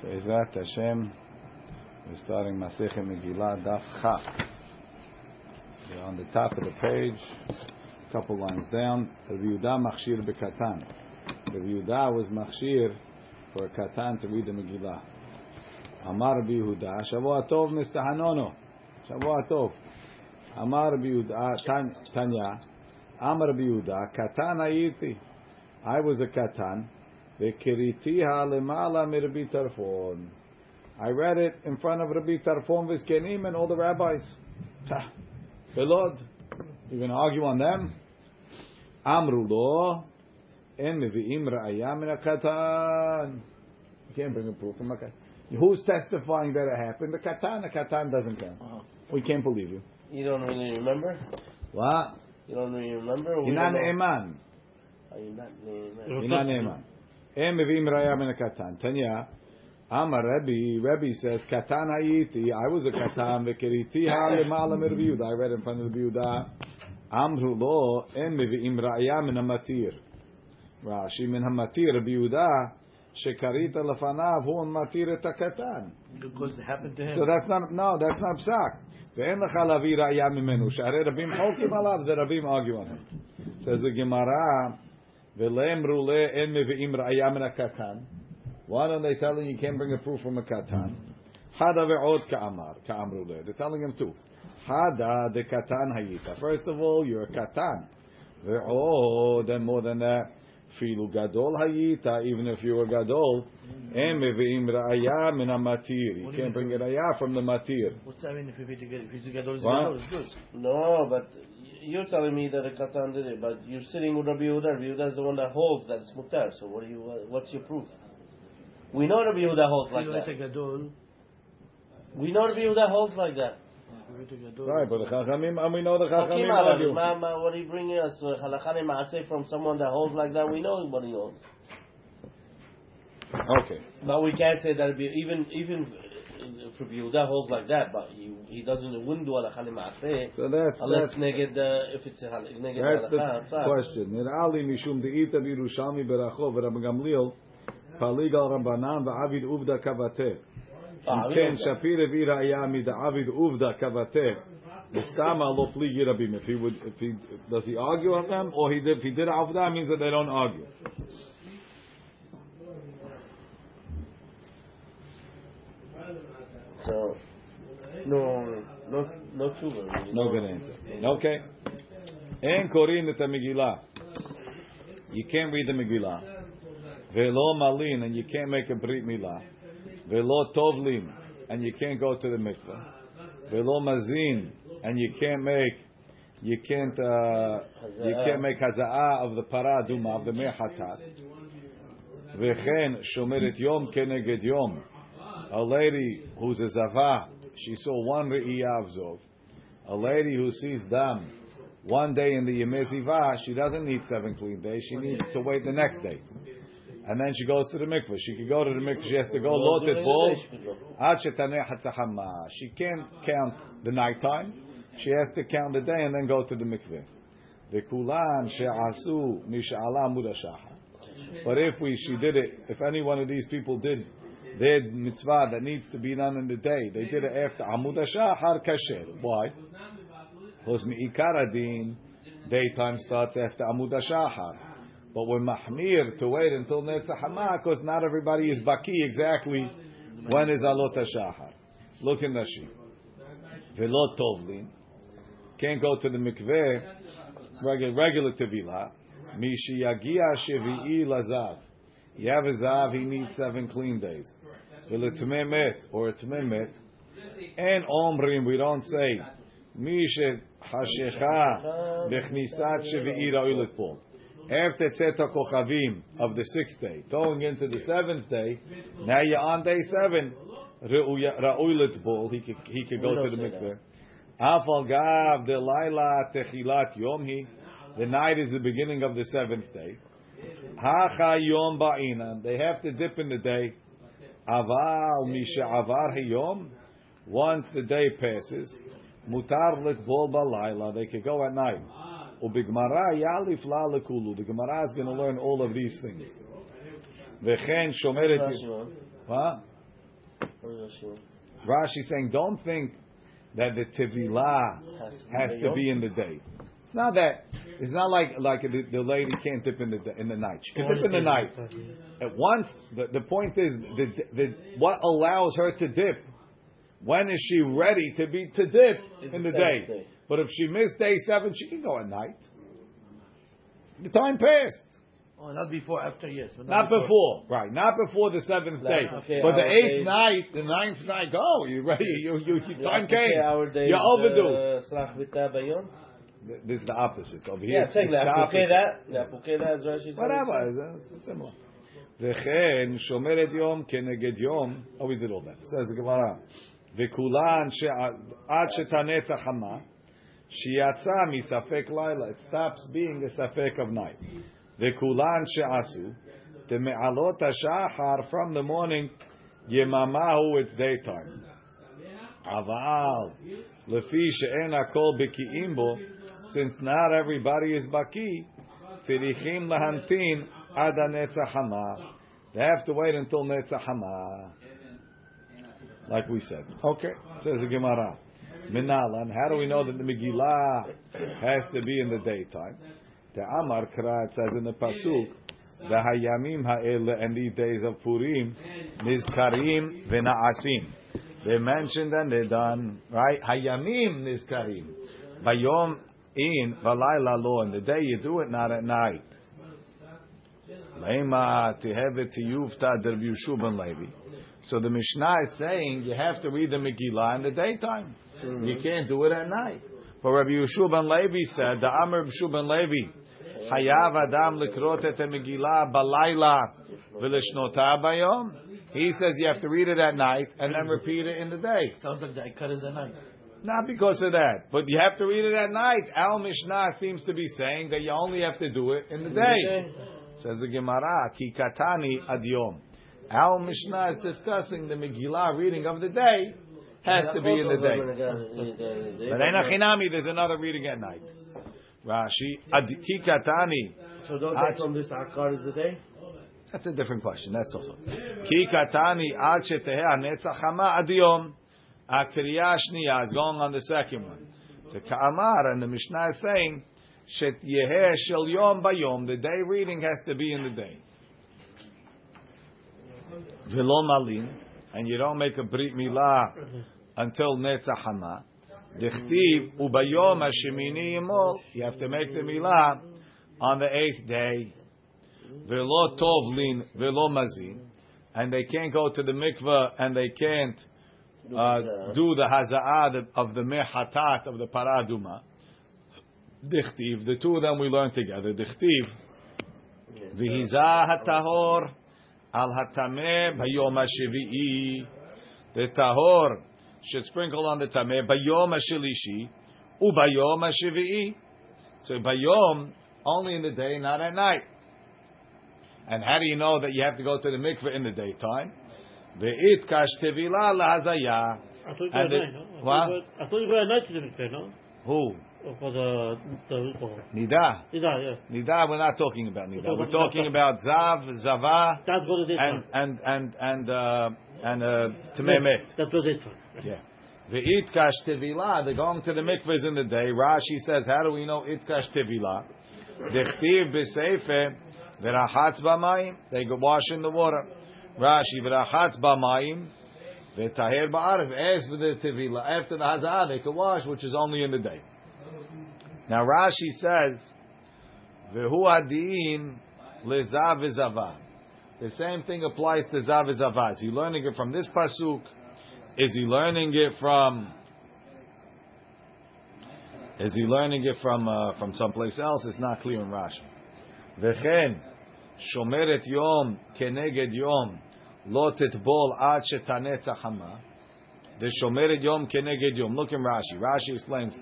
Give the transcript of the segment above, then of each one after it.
Be'ezrat Hashem, we're starting Masechet Megillah Daf Chaf. We're on the top of the page, a couple lines down. Rabbi Yehuda Machshir Bekatan. Rabbi Yehuda was Machshir for a Katan to read the Megillah. Amar Rabbi Yehuda, Shavua Tov Mistahanono. Shavua Tov. Amar Rabbi Yehuda, Tanya, Amar Rabbi Yehuda, Katan Ayiti. I was a Katan. V'kiritiha lemala mirbi tarfon. I read it in front of Rabbi Tarfon Vizkenim and all the rabbis. Ha. Belod. you're going to argue on them? Amru lo. En mevi'im ra'aya min katan. You can't bring a proof from a katan. Who's testifying that it happened? The katan. The katan doesn't count. Uh-huh. We can't believe you. You don't really remember? What? You don't really remember? or we Inan don't know? eman. Are you not neiman? Inan eman. En mevi'im ra'aya min katan. Tanya. Amar Rebbe, Rebbe says, Katan hayiti, I was a katan, v'keriti ha lemala mir Yehuda. I read in front of Rabbi Yehuda. Amru lo, en mevi'im ra'aya min hamatir. Rashi min hamatir, Rabbi Yehuda, shekarita lefanav, hu matir et hakatan. Because it happened to him. So that's not, no, that's not psak. ואין לך להביא ראיה ממנו, שהרי רבים חולקים עליו, זה רבים argue on him. Says the Gemara, why don't they tell him you can't bring a proof from a katan? Hada ve'od ka'amar, ka'amru le. They're telling him too. Hada de katan hayita. First of all, you're a katan. Ve'od, and more than that, filu gadol hayita, even if you were a gadol, em mevi'im ra'aya min ha'matir. You can't bring a ra'aya from the matir. What's that mean if he get if he's a gadol, he's a What? gadol, it's good. No, but you're telling me that a katan did it, but you're sitting with Rabbi Yehuda. Rabbi Yehuda is the one that holds that it's mutar. So what do you? What's your proof? We know Rabbi Yehuda holds like that. We know Rabbi Yehuda holds like that. if you a gadol. Right, but the chachamim, and we know the chachamim Hakim Arabi, argue. ma- ma- What are you bringing us? uh, Halakha maaseh from someone that holds like that. We know what he holds. Okay. But we can't say that even even if Rabbi Yehuda holds like that, but he he doesn't he wouldn't do halakha maaseh So that's, unless that's, neged uh, if it's a hal- neged That's the halakha. psak. question. Nirali mishum deita b'Yerushalmi berachov v'Rabbi Gamliel palig al Rabbanan v'Avid uvda kavateh. Ah, אם we כן, know that. שפיר הביא ראיה מדעביד עובדה כבתה, וסתמה לא פליגי רבים. If he would, if he, does he argue on them? Or he did, if he did עובדה, it means that they don't argue. So, no, no, no. No good answer. Okay. En korin et Megillah. You can't read the Megillah. Velo malin, and you can't make a brit milah. Velo tovlim, and you can't go to the mikveh. Velo mazin, and you can't make you can't uh, you can't make haza'ah of the paraduma of the mehatat. Vechen shomeret yom keneged yom. A lady who's a zava, she saw one re'iyah of. A lady who sees dam one day in the Yemeziva, she doesn't need seven clean days. She needs to wait the next day. And then she goes to the mikveh. She could go to the mikveh. She has to go lotet bol. she can't count the nighttime. She has to count the day and then go to the mikveh. V'kulan she'asu mish'ala amud hashachar. But if we, she did it, if any one of these people did their mitzvah that needs to be done in the day, they did it after amud Har kasher. Why? Because mi'ikar adin, daytime starts after amud hashachar. But we're mahmir to wait until Netzach because not everybody is baki exactly when is alot hashachar. Look in Rashi. Velo tovlin. Can't go to the mikveh, regular, regular tevilah. Mishi yagia shevi'i lazav. You have a zav, he needs seven clean days. Or a. And omrim, we don't say, Mishe hashecha bechnisat ra'ilet po. After Tzeta Kochavim of the sixth day, going into the seventh day, now you're on day seven. Bol, he could he could go to the mikveh. Afal gav de laila techilat yomhi. The night is the beginning of the seventh day. Hacha yom. They have to dip in the day. Aval misha avar hayom. Once the day passes, mutar litbol balayla. They could go at night. Ubigmara yalif la lekulu. The Gemara is going to learn all of these things. V'chen shomeret. What? Rashi saying, don't think that the tevilah has to be in the day. It's not that. It's not like like the, the lady can't dip in the in the night. She can dip in the night. At once, the, the point is the, the what allows her to dip. When is she ready to be to dip It's in the the day? day. But if she missed day seven, she can go at night. The time passed. Oh, not before, after, yes. But Not before, right? Not before the seventh Like, day, okay, but the eighth days- night, the ninth night. Go, you ready? You you, you time came. Our days, You're overdue. uh, Slach v'ta bayom? This is the opposite over here. Yeah, it's saying the להפוקי opposite. that, להפוקי that, זה Rashi's Whatever, it's, it's similar. וכן שומרת יום כנגד יום, oh we did all that, says the Gemara, וכולן ש- עד שתנץ החמה, שיצא מספק לילה, it stops being a ספק of night. וכולן שעשו, דמעלות השחר from the morning, יממה הוא it's daytime. אבל לפי שאין הכל בקיאים בו, since not everybody is baki, tzirichim lahantin ada hama. They have to wait until netzah like we said. Okay, says the Gemara. Minalan, how do we know that the Megillah has to be in the daytime? The Amar K'rat says in the Pasuk, the Hayamim Ha'el, and the days of Purim, Nizkarim V'na'asim. They mentioned and they done, right? Hayamim Nizkarim. Bayom in, valayla lo, in the day you do it, not at night. Lema tehevet tiyuvta der ben Levi. So the Mishnah is saying you have to read the Megillah in the daytime. You mm-hmm. can't do it at night. For Rabbi Yehoshua ben Levi said, the Amr Yehoshua ben Levi, Hayav Adam likrot et Megillah balayla v'lishnota bayom. He says you have to read it at night and then repeat it in the day. Sounds like the Ikar is the night. Not because of that, but you have to read it at night. Al Mishnah seems to be saying that you only have to do it in the day. Says the Gemara, Ki katani adyom. Al Mishnah is discussing the Megillah reading of the day has to be in the day. But Eina Chinami, there's another reading at night. Rashi, Ki katani. So don't take from this Akar is the day? That's a different question. That's also. Ki katani ad hanetzach adyom. Akriya shniya is going on the second one. The Ka'amar and the Mishnah is saying, Shet yeheh shel yom bayom. The day reading has to be in the day. V'lo malin, and you don't make a brit milah until netzach. Dichtiv ubayom hashemini yimol. You have to make the milah on the eighth day. Velo tovlin, velo mazin, and they can't go to the mikveh and they can't uh, do the haza'ah of the mehatat of the paraduma. Dichtiv, the two of them we learn together. Dichtiv, v'hizah hatahor al hatameh bayom hashevi'i. The tahor should sprinkle on the tameh bayom hashelishi ubayom hashevi'i. So bayom only in the day, not at night. And how do you know that you have to go to the mikveh in the daytime? Ve'it kash tevila lahazayah. I thought you And go the- at night, no? I what? thought you go- I thought you go at night to the mikveh, no? Who? For the, the, for, Nida. yeah. Nida, we're not talking about Nida. We're talking about Zav, Zava, That goes to and and and and uh, and uh. That was it. Yeah. Ve'it kash tevila. They're going to the mikvahs in the day. Rashi says, how do we know it kash tevila? Dechtiv b'seife v'rachatz b'mayim. They go wash in the water. Rashi v'rachatz b'mayim v'taher ba'arev. As for the tevila, after the hazah, they can wash, which is only in the day. Now Rashi says, "Vehu adin lezav v'zava." The same thing applies to zav v'zava. Is he learning it from this pasuk? Is he learning it from? Is he learning it from uh, from someplace else? It's not clear in Rashi. V'chen shomeret yom keneged yom titbol ad shetanetza hama. The shomeret yom keneged yom. Look in Rashi. Rashi explains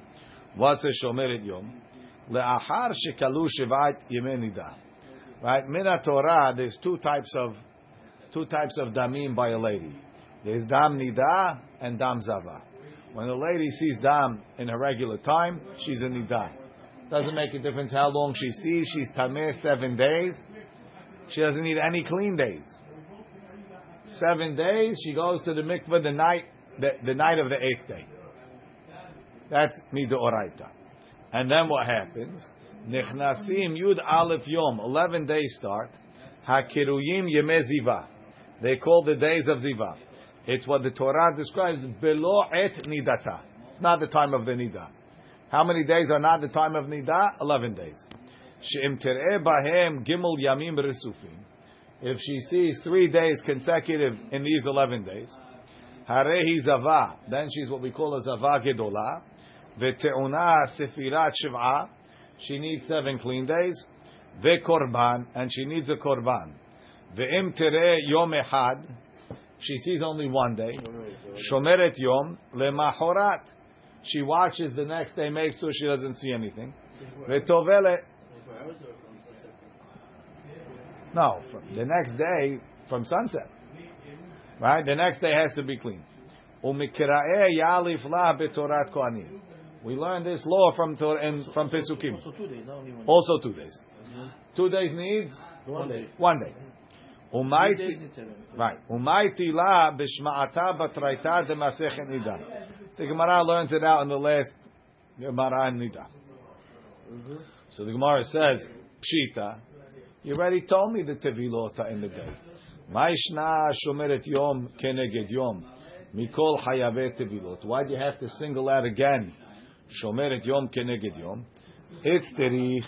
what's a shomeret yom. Le'achar shekalu shivat yemei nida. Right? Min Torah, there's two types of two types of damim by a lady. There's dam nida and dam zava. When a lady sees dam in her regular time, she's a nida. Doesn't make a difference how long she sees. She's tameh seven days. She doesn't need any clean days. Seven days, she goes to the mikveh the night the, the night of the eighth day. That's midoraita. And then what happens? Nechnasim Yud Aleph Yom, 11 days start. Hakiruyim Yeme Ziva. They call the days of Ziva. It's what the Torah describes below et nidata. It's not the time of the nida. How many days are not the time of nida? 11 days. She'im bahem gimel yamim resufim. If she sees three days consecutive in these 11 days, harehi zava, then she's what we call a zava gedolah. Ve'te'una sefirat shiv'ah, she needs seven clean days. Ve'korban, and she needs a korban. Ve'im tereh yom ehad, she sees only one day. Shomeret yom lemahorat. She watches the next day, makes sure she doesn't see anything. Ve'tovele. No, from the next day from sunset. Right? The next day has to be clean. Umikra'eh yalif la betorat kohanim. We learned this law from Tor- and from Pesukim. So two days. Also two days. Two days needs One day. one day. Umayti days in seven. right. Umayti la b'shma'ata batraita demasechet nida. The Gemara learns it out in the last Gemara in nida. Mm-hmm. So the Gemara says, Pshita, you already told me the tevilota in the day. Ma'ishna shomeret yom keneged yom. Mikol hayavet tevilot. Why do you have to single out again? Shomeret yom keneged yom. It's terich.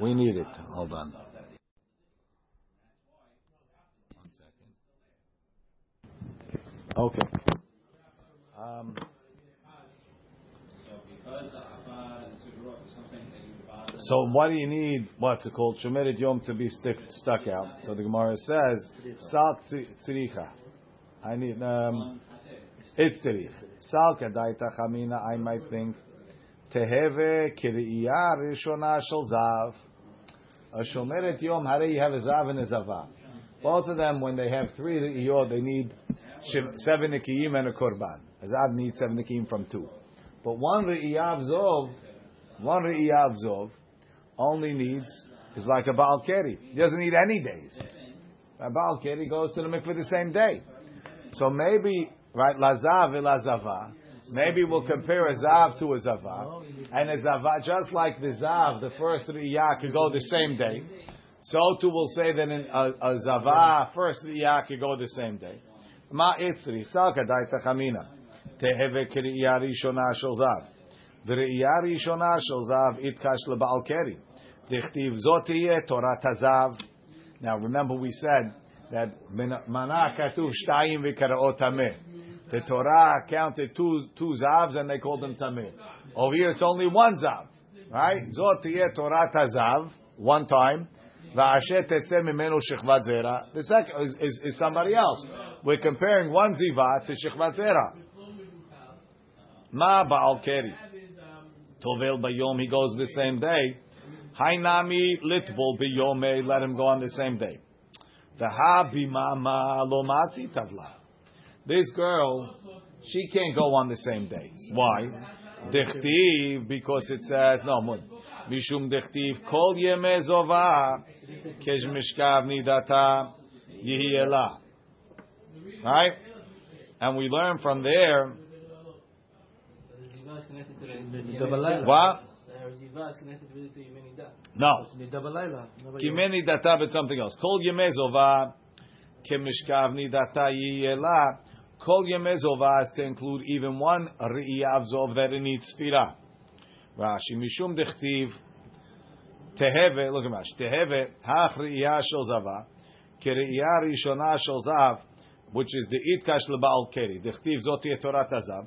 We need it. Hold on. Okay. Um, So why do you need what's it called Shemeret Yom to be stick, stuck out? So the Gemara says Sal tzi- tzricha. I need um, it's tzrich. Sal kadaita chamina. I might think teheve kiriyah rishona shel zav. A Shomeret Yom. You have a zav and a zava? Both of them, when they have three re'iyot, they need seven nikiyim and a korban. A zav needs seven nikiyim from two. But one re'iyah of zov, one re'iyah of zov, only needs is like a Baal Keri. He doesn't need any days. A Baal Keri goes to the mikveh the same day. So maybe, right, Lazav and Lazava, maybe we'll compare a Zav to a Zava. And a Zava, just like the Zav, the first Riyah could go the same day. So too we'll say that in a, a Zava, first Riyah could go the same day. Ma itzri, salka daita chamina. Teheve kiriyah rishona shel Zav. וראייה ראשונה של זהב יתקש לבעל קרי. דכתיב זאת תהיה תורת הזהב. Now remember we said that מנה כתוב שתיים וקראות טמא. The Torah counted two, two zavs and they called them tameh. Over here it's only one zav. Right? זאת תהיה תורת הזהב, one time. ואשר תצא ממנו שכבת זרע. The second is, is, is somebody else. We're comparing one ziva to שכבת זרע. מה בעל קרי? Tovel bayom, he goes the same day. Hainami litbol biyome, let him go on the same day. V'ha bimama lomati tavla. This girl, she can't go on the same day. Why? Dechtiv, because it says, no, mun. Mishum dechtiv, kol yeme zova, nidata, yihiela. Right? And we learn from there, The double layla. what? Ziva is connected with the Yemeni No. The double layla. Never you- Kimeni data but something else. Kol yemezova kemishkavni data yiyela. Kol yemezova is to include even one ri'iyav zov that it needs stira. Rashi mishum dechtiv teheve. Look at Rashi. Teheve hach ri'iyah shel zava keri'iyah rishona shel zav, which is the itkash lebaal keri. Dechtiv zot yeh torat hazav.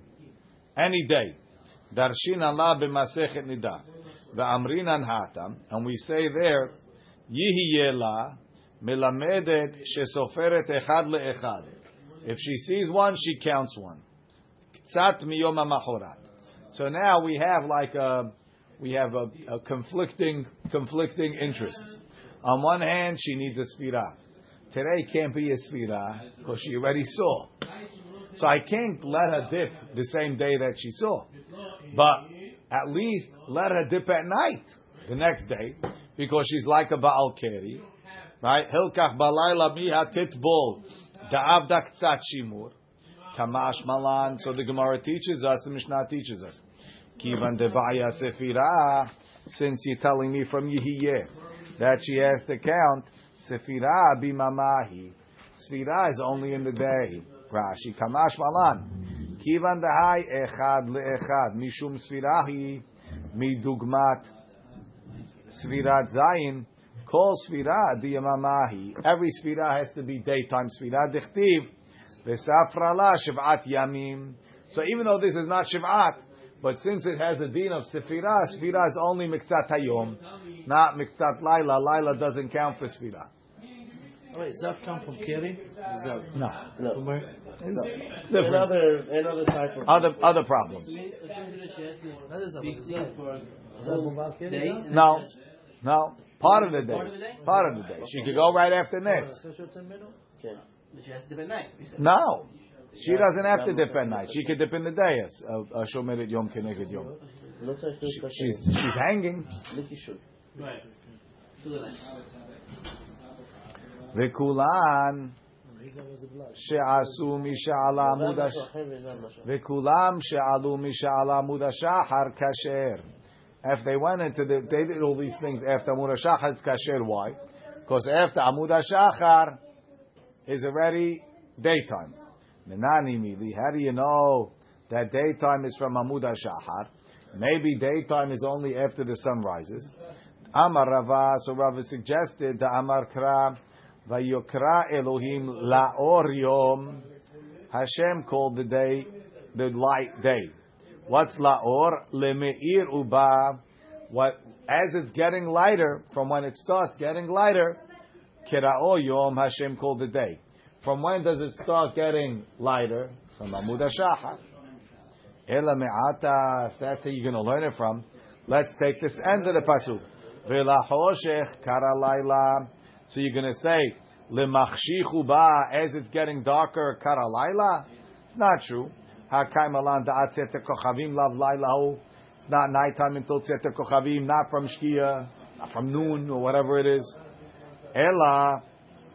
any day. Darshin Allah b'masechet nida. V'amrin anhatam. And we say there, Yihiyela melamedet shesoferet echad le'echad. If she sees one, she counts one. Ktzat miyom mahorat. So now we have like a, we have a, a conflicting, conflicting interests. On one hand, she needs a sfirah. Today can't be a sfirah because she already saw. So I can't let her dip the same day that she saw. But at least let her dip at night the next day because she's like a Baal Keri. Right? Hilkach balayla miha titbol da'avda ktsat shimur. Kamash malan. So the Gemara teaches us, the Mishnah teaches us. Kivan debaya sefira. Since you're telling me from Yehiyeh that she has to count sefira bimamahi. Sefira is only in the day. Rashi kamash malan. Kivan dehai echad leechad mishum sfirahi midugmat sfirat zayin. Kol sfira diyamamahi. Every sfira has to be daytime sfira. Dichtiv v'safrala shiv'at yamim. So even though this is not shiv'at, but since it has a din of sefira, sefira is only miktzat hayom, not miktzat laila. Laila doesn't count for sefira. Wait, Zav come from Keri? Zav. No, No. From where? different. Another another type of Other other problems. That is a Big thing for Zav from Val Keri? day. No, no. Part of the Part of the day. day? Part of the day. She could go right after next. Special ten minutes? Okay. But she has to dip at night. No. She doesn't have to dip at night. She could dip in the day. as a uh, uh, Shomeret Yom Keneged Yom. Looks like She- She's she's hanging. Right. To the night. וכולן Rizal was a blood. שעשו משעלה עמוד הש... וכולם שעלו משעלה עמוד השחר כשר. If they went into the, they did all these things after Amud HaShachar, it's kasher. Why? Because after Amud HaShachar is already daytime. Menani mili. How do you know that daytime is from Amud HaShachar? Maybe daytime is only after the sun rises. Amar Rava, so Rava suggested the Amar Kra, Vayokra Elohim Laor Yom. Hashem called the day the light day. What's Laor? Lemeir Uba. What as it's getting lighter, from when it starts getting lighter, Kirao Yom Hashem called the day. From when does it start getting lighter? From Amud HaShachar. Ela if that's where you're going to learn it from, let's take this end of the pasuk. V'lachoshech kara laila. So you're going to say, lemachshichu ba, as it's getting darker, kara laila? It's not true. Hakai malan da'at tzete kochavim lav laila It's not nighttime until tzete kochavim, not from shkia, not from noon, or whatever it is. Ela,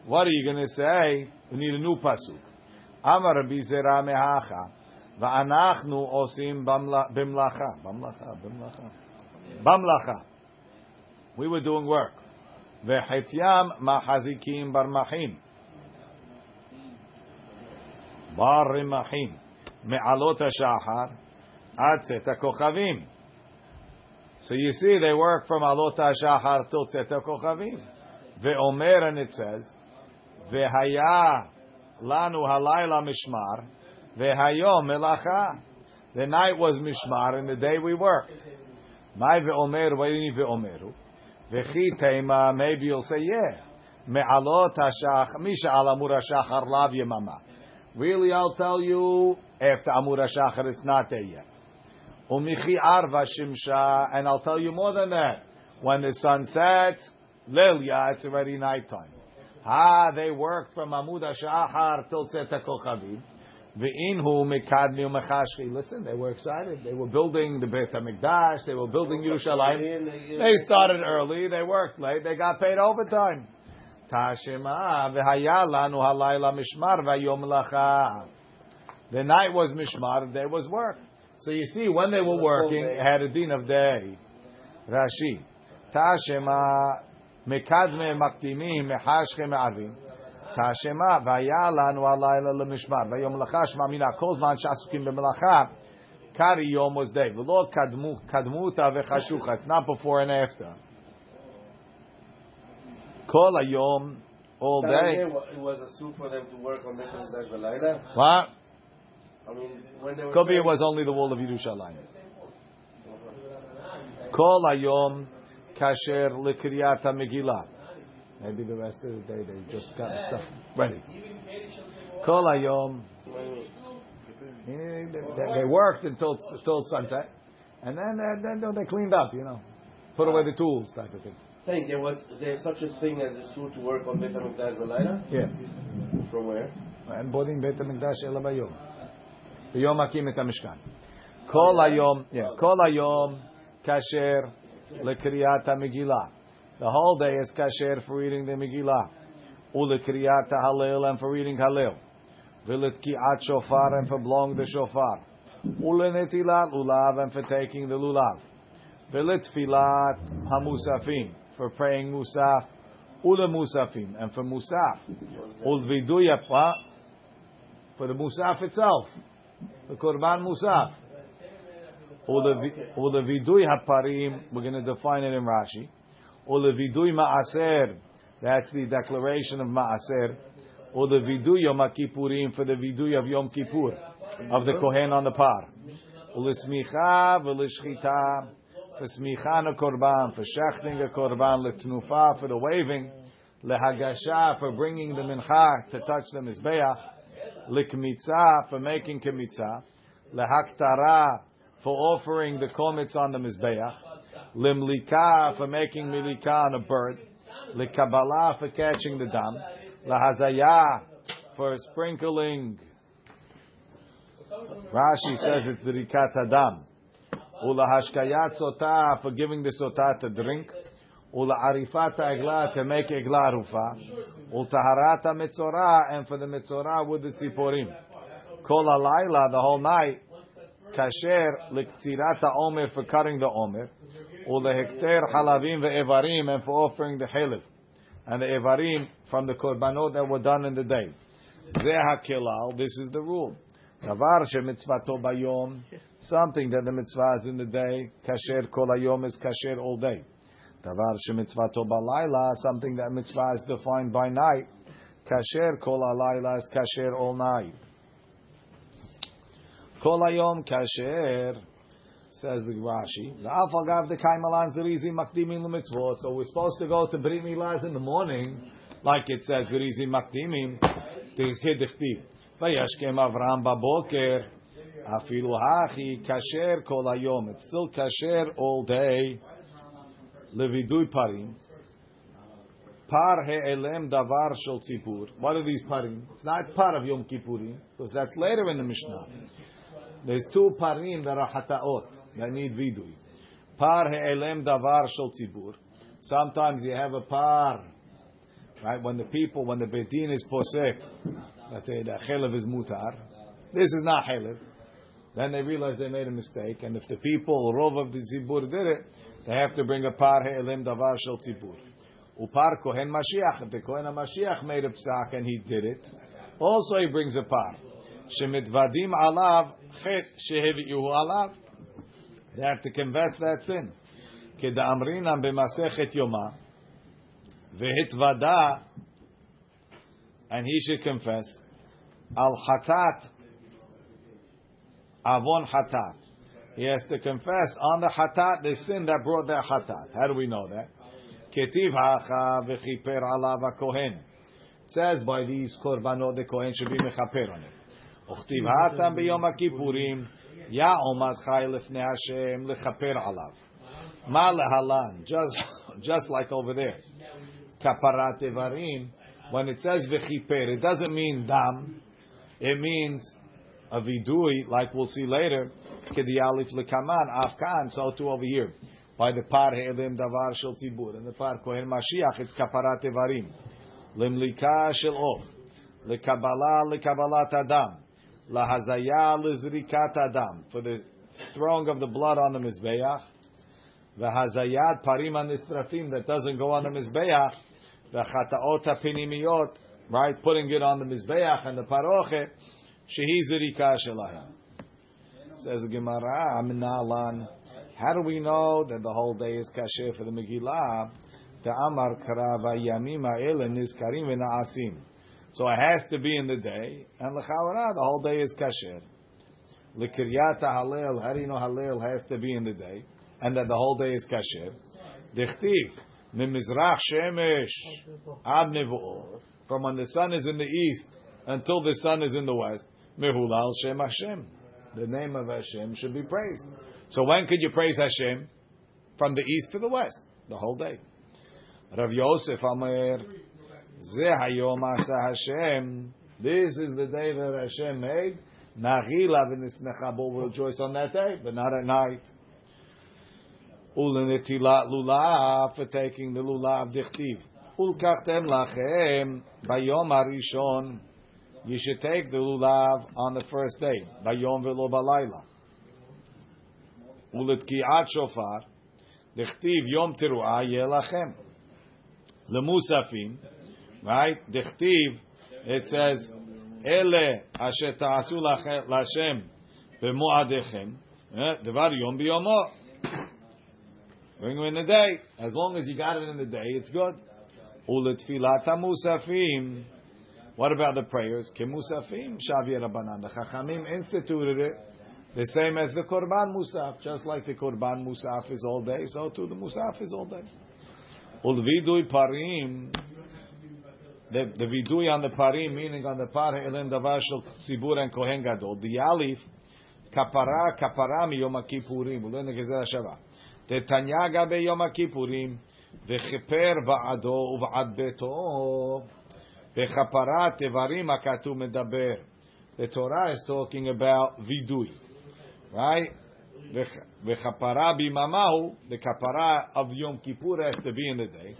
what are you going to say? We need a new pasuk. Amar Rabbi Zera mehacha. ואנחנו עושים במלה- במלאכה, במלאכה, במלאכה, במלאכה. We were doing work. V'chetziam mahazikim barmachim. Barmachim. Me'alot ha-shahar ad tzet So you see, they work from alot ha-shahar till tzet ha-kochavim. Ve'omer, and it says, V'haya lanu halayla mishmar, v'hayom melacha. The night was mishmar, and the day we worked. My ve'omer, v'ini ve'omeru. V'chi maybe you'll say, yeah. Me'alot hashach, misha al amud hashachar lav yemama. Really, I'll tell you, after amud hashachar, it's not there yet. Umichi arva shimsha, and I'll tell you more than that. When the sun sets, lilya, it's already nighttime. Ah, they worked from amud hashachar till tzeta kochavim. V'inhu mikadmi umechashchi. Listen, they were excited. They were building the Beit HaMikdash. They were building Yerushalayim. They started early. They worked late. They got paid overtime. Tashema v'haya lanu halayla mishmar v'yom lacha. The night was mishmar. The day was work. So you see, when they were working, it had a din of day. Rashi. Tashema mikadme makdimim mechashche me'avim. תשמע, והיה לנו הלילה למשמר, ויום מלאכה שמע מינה, כל זמן שעסוקים במלאכה, קרי יום was day, ולא קדמו, קדמותה וחשוכה, it's not before and after. כל היום, all day, It was a suit for them to work on different days of Laila. what? I mean, when they were Could be it praying- was only the wall of Yerushalayim. כל היום, כאשר לקריאת המגילה. Maybe the rest of the day they just got the stuff ready. Kol ayom. They worked until until sunset, and then uh, they, they, they cleaned up, you know, put away the tools type of thing. Saying there was there's such a thing as a suit to work on Beit Hamikdash Velaila. Yeah. From where? And boarding Beit Hamikdash elabayom. Bayom. Yom Hakim et Hamishkan. Kol ayom. Yeah. Kol ayom kasher lekriyat Megillah. The whole day is kasher for reading the Megillah. Ulekriyat Halil and for reading Halil. Viletkiat shofar and for blowing the shofar. Ulenetilat lulav and for taking the lulav. Viletfilat hamusafim for praying musaf. Ule musafim and for musaf. Ulviduyapa for the musaf itself. The korban musaf. Uleviduy haparim. We're going to define it in Rashi. Or the vidui maaser, that's the declaration of maaser. Or the vidui yom kippurim for the vidui of Yom Kippur, of the kohen on the par. Ulismicha v'lishchita, for smicha na korban, for shechting a korban, letnufa for the waving, lehagasha for bringing the mincha to touch the mizbeach, likmitza for making kmitza, lehaktara for offering the komets on the mizbeach, limlika for making milika on a bird, likabbalah for catching the dam, lahazaya for sprinkling. Rashi says it's the rikat adam. Ulahashkayat sotah for giving the sotah to drink. Ula'arifat eglah to make eglah rufa. Ultaharata metzorah and for the metzorah with the tziporim. Kol alayla the whole night. Kasher liktzirata omer for cutting the omer. Ulehekter halavim ve'evarim and for offering the halif. And the evarim from the korbanot that were done in the day. Zeh hakilal, this is the rule. Davar shemitzvato bayom, something that the mitzvah is in the day. Kasher kol hayom is kasher all day. Davar shemitzvato balayla, something that mitzvah is defined by night. Kasher kol halayla is kasher all night. Kol hayom kasher, says the Rashi. The alfagav the kaimalan zerizi makdimin l'mitzvot. So we're supposed to go to brit milahs in the morning, like it says zerizi makdimim. Dichtiv. וישכם אברהם בבוקר, אפילו הכי כשר כל היום. It's still כשר all day. לווידוי פרים. פר העלם דבר של ציבור. What are these parim? It's not part of Yom Kippurim, because that's later in the Mishnah. There's two parim that are hataot, that need vidui. Par he'elem davar shel tibur. Sometimes you have a par, right? When the people, when the bedin is posek, let's say the chelev is mutar. This is not chelev. Then they realize they made a mistake, and if the people, rov of the zibur did it, they have to bring a par he'elem davar shel tibur. Upar kohen mashiach. The kohen mashiach made a psak and he did it. Also, he brings a par. Shemidvadim alav chet shehevi'uhu alav. They have to confess that sin. כדאמרינן במסכת יומא, והתוודה and he should confess al hatat avon hatat. He has to confess on the hatat the sin that brought that hatat. How do we know that? Ketiv hacha v'chiper alav kohen. It says by these korbanot the kohen should be mechaper on it. וכתיב האטם ביום Ya omad chai lifnei Hashem lechaper alav. Ma lehalan. Just, just like over there. Kaparat evarim. When it says vechiper, it doesn't mean dam. It means a vidui, like we'll see later. Kedialif lekaman afkan. So too over here. By the par he'elim davar shel tibur And the par kohen mashiach, it's kaparat evarim. Limlika shel of. Lekabala lekabalat adam lahazaya lizrikat adam for the throwing of the blood on the mizbeach. V'hazayat parim anisrafim that doesn't go on the mizbeach the chataot pinimiyot, right? Putting it on the mizbeach and the paroche, shehi zirika shelahem. Says Gemara, Aminalan. How do we know that the whole day is kasher for the Megillah? The Amar Karava Yamima Elen Nizkarim V'Naasim. So it has to be in the day, and l'chavara the whole day is kasher. L'kiryat Halel, know Halel has to be in the day, and that the whole day is kasher? Dichtiv Mimizrach shemesh ad. From when the sun is in the east until the sun is in the west. Mehulal Shem Hashem. The name of Hashem should be praised. So when could you praise Hashem? From the east to the west, the whole day. Rav Yosef Amir, Ze hayom asa Hashem. This is the day that Hashem made. Nachila v'nismecha, but we'll rejoice on that day, but not at night. Ulenetilat lulav, for taking the lulav dichtiv. Ulkachtem lachem, bayom harishon, you should take the lulav on the first day, bayom velo balayla. Uletkiat shofar, dichtiv yom teruah yelachem. Lemusafim, right? Dichtiv, it says, Ele asher ta'asu lachem b'mu'adechem, eh? devar yom biyomo. Bring it in the day. As long as you got it in the day, it's good. Uletfilat musafim. What about the prayers? Kemusafim shavir rabbanan. The Chachamim instituted it the same as the Korban Musaf. Just like the Korban Musaf is all day, so too the Musaf is all day. Ulvidui parim the the vidui on the parim, meaning on the par elim davar shel tzibur and kohen gadol. The alif kapara kapara mi yom kippurim. We learn the gezerah The Tetanya gabe yom kippurim v'cheper va'ado u'va'ad beto v'chapara tevarim akatu medaber. The Torah is talking about vidui, right? V'chapara bimamahu. The kapara of Yom Kippur has to be in the day.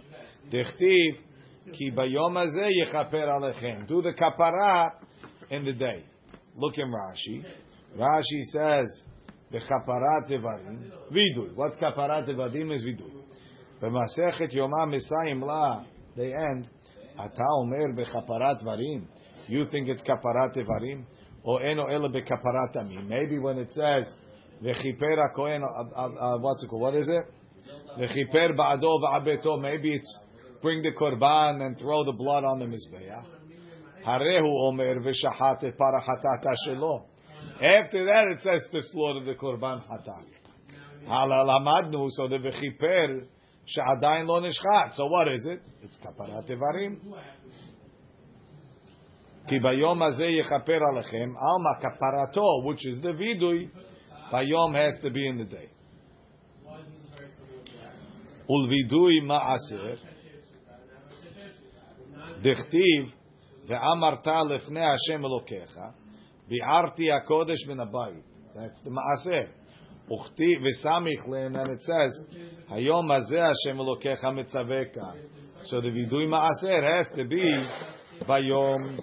Dechtiv Ki bayom hazeh yechaper alechem. Do the kapara in the day. Look in Rashi. Rashi says, v'chapara tevarim, vidui. What's kapara tevarim is vidui. B'masechet yomah misayim la, they end, ata omer v'chapara tevarim. You think it's kapara tevarim? Or eno ele b'kapara tamim. Maybe when it says, v'chiper ha-kohen, what's it called? What is it? V'chiper ba'ado v'abeto. Maybe it's bring the korban and throw the blood on the mizbeach. Harehu omer shelo. After that, it says to slaughter the korban. Halamadnu, so the v'chiper she'adayin lo nishchat. So what is it? It's kaparat evarim. Ki bayom hazeh yechaper alechem alma kaparato, which is the vidui. Bayom has to be in the day. Ulvidui ma'aser. Dichtiv ve'amarta lefnei Hashem elokecha. Bi'arti HaKodesh min habayit. That's the Maaser. Uchti v'samich le'en, and it says, Hayom hazeh Hashem Elokecha mitzaveka. So the vidui Maaser has to be Vayom.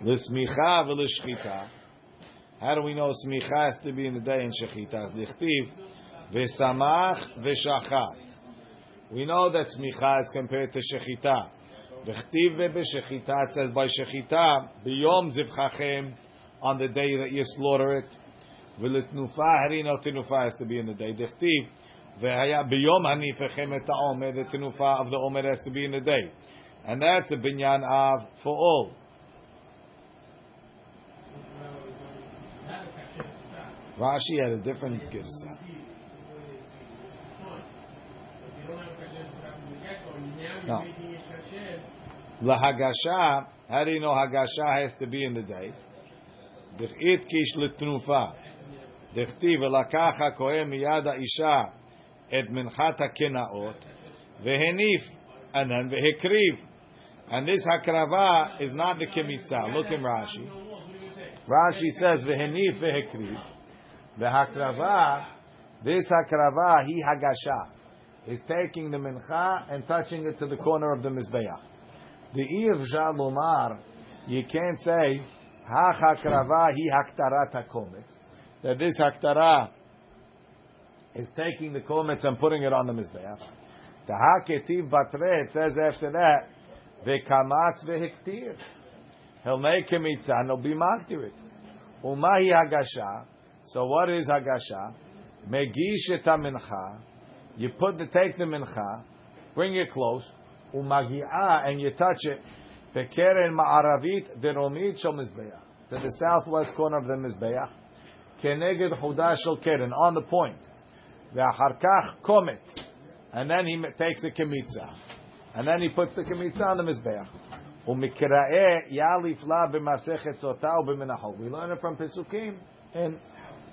L'smicha v'l'shchita. How do we know smicha has to be in the day in shechita? Dichtiv v'samach v'shachat. We know that smicha is compared to shechita. V'chtiv be'shechita, it says by shechita, b'yom zivchachem, on the day that you slaughter it. V'litnufa, harino tinufa has to be in the day. Dichtiv, v'haya b'yom hanifechem et ha'omer, the tinufa of the omer has to be in the day. And that's a binyan av for all. Rashi had a different girsa. No. Lahagasha, how do you know Hagasha has to be in the day? Dechit kish litnufa. Dechtiv velakach hakohen miyad ha'isha et minchat hakenaot vehenif anan vehekriv. And this hakrava is not the kemitza. Look in Rashi. Rashi says vehenif vehekriv. Vehakrava, this hakrava, he hagasha is taking the mincha and touching it to the corner of the mizbeach. The ir lomar, you can't say ha hakrava hi haktarat hakometz. That this haktara is taking the kometz and putting it on the mizbeach. The haketiv batre, it says after that, vekamatz vehektir. He'll make a mitzvah and he'll be maktir it. Umahi hagasha. So what is hagasha? Megish mincha. You put the take the mincha, bring it close, umagia, and you touch it. Bekeren ma'aravit deromit shel mizbeach. to the southwest corner of the Mizbeach, keneged chudah shel keren, on the point. Ve'achar kach kometz, and then he takes a kemitza, and then he puts the kemitza on the Mizbeach. Umikra'eh yalif la b'masechet sotah u'b'menachot. We learn it from Pesukim in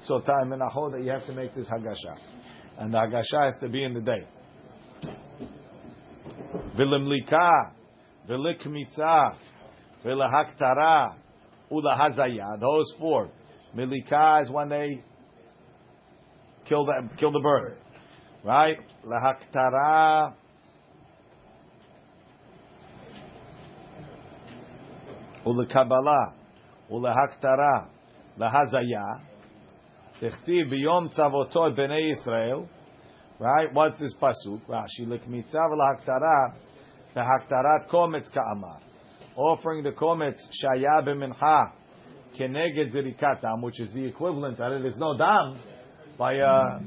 sotah and menachot that you have to make this hagasha, and the hagasha has to be in the day. V'limlika, v'likmitza, v'lehaktara, ulahazaya. Those four. Milika is when they kill the kill the bird, right? Lehaktara. Ulekabala, ulehaktara, lahazaya. Right? What's this pasuk? Rashi lekmitza v'lahaktara, v'haktarat kometz ka'amar. Offering the kometz shaya b'mincha keneged zirikatam, which is the equivalent that it is no dam by a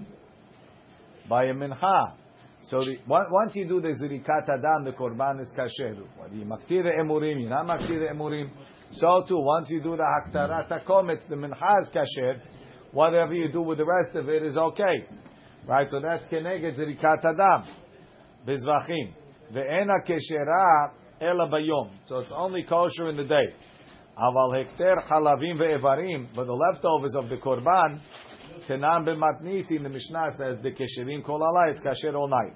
by a mincha. So the, once you do the zirikat adam, the korban is kasher. You maktir emurim, you're not maktir emurim. So too, once you do the haktarat hakometz, the mincha is kasher. Whatever you do with the rest of it is okay, right? So that's keneged zirikat adam, bizvachim. Ve'ena keshera ela bayom. So it's only kosher in the day. Aval hekter halavim ve'evarim, but the leftovers of the korban, tenam b'matniti, the Mishnah says, the kesherim kol alai, it's kasher all night.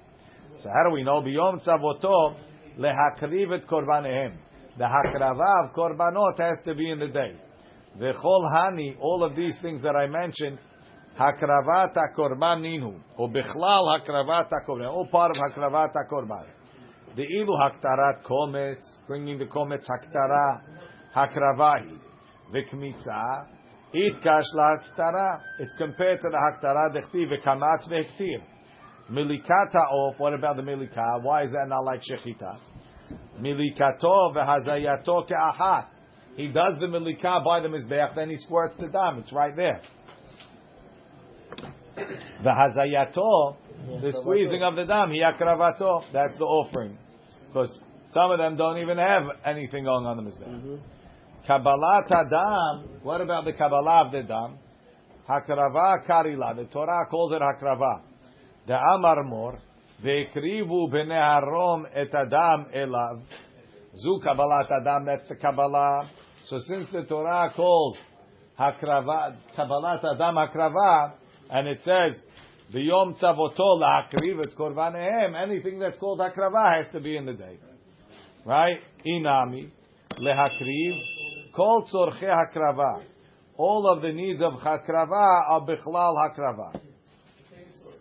So how do we know? Biyom tzavoto lehakriv et korbanehem. The hakrava of korbanot has to be in the day. V'chol hani, all of these things that I mentioned, hakravat korban ninu, or bichlal hakravat korban, all part of hakravat korban. The ilu haktarat kometz, bringing the kometz haktara, hakravahi, v'kmitza, it kash haktara. It's compared to the haktara dechti v'kamatz v'hektir. Milikata off. What about the milika? Why is that not like shechita? Milikato v'hazayato ke'ahat. He does the milika by the mizbeach, then he squirts the dam. It's right there. V'hazayato, the squeezing of the dam, he akravato. That's the offering, because some of them don't even have anything going on the mizbeach. Mm-hmm. Kabbalat Adam. What about the Kabbalah of the Dam? Hakrava Karila. The Torah calls it Hakrava. The Amar Mor. Ve'ekrivu b'nei Aharon et Adam elav. Zu Kabbalat Adam. That's the Kabbalah. So since the Torah calls Hakrava, Kabbalat Adam Hakrava, and it says V'yom tzavoto la'akriv et korbanehem, anything that's called Hakrava has to be in the day. Right? Inami. Lehakriv. Kol tzorche hakrava. All of the needs of hakrava are bichlal hakrava.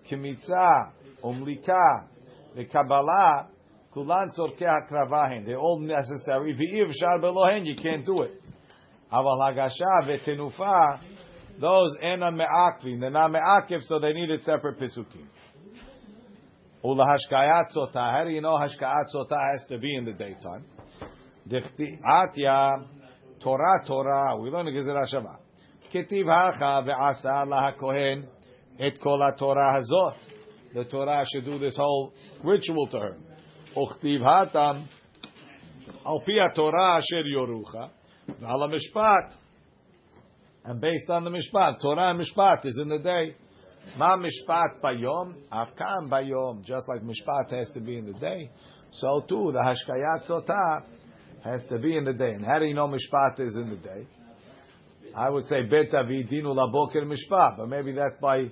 Kimitza, umlika, the Kabbalah, kulan tzorche hakrava hen. They're all necessary. V'iv shar belohen, you can't do it. Aval hagasha vetenufa, those ena me'akvin. They're not me'akiv, so they needed separate pisukim. Ula hashkayat sota. How do you know hashkayat sota has to be in the daytime? Atya Torah Torah. We learn Gezerah Shava. Ketiv hacha ve'asa la kohen et kol Torah hazot. The Torah should do this whole ritual to her. Pi Torah asher yorucha v'al mishpat. And based on the mishpat, Torah and mishpat is in the day. Ma mishpat bayom, afkan bayom. Just like mishpat has to be in the day, so too the hashkayat sotah has to be in the day. And how do you know mishpat is in the day? I would say bet avidinu laboker mishpat, but maybe that's by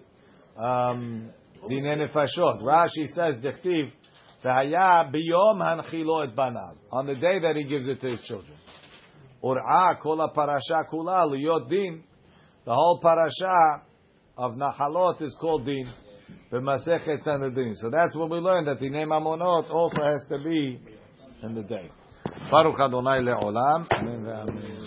um, dine nefashot. Rashi says dechtiv on the day that he gives it to his children. Ur'a kol parasha kula liyot din. The whole parasha of Nahalot is called din. B'masechet Sanhedrin. So that's what we learned that the name Amonot also has to be in the day. Baruch Adonai le'olam. Amen.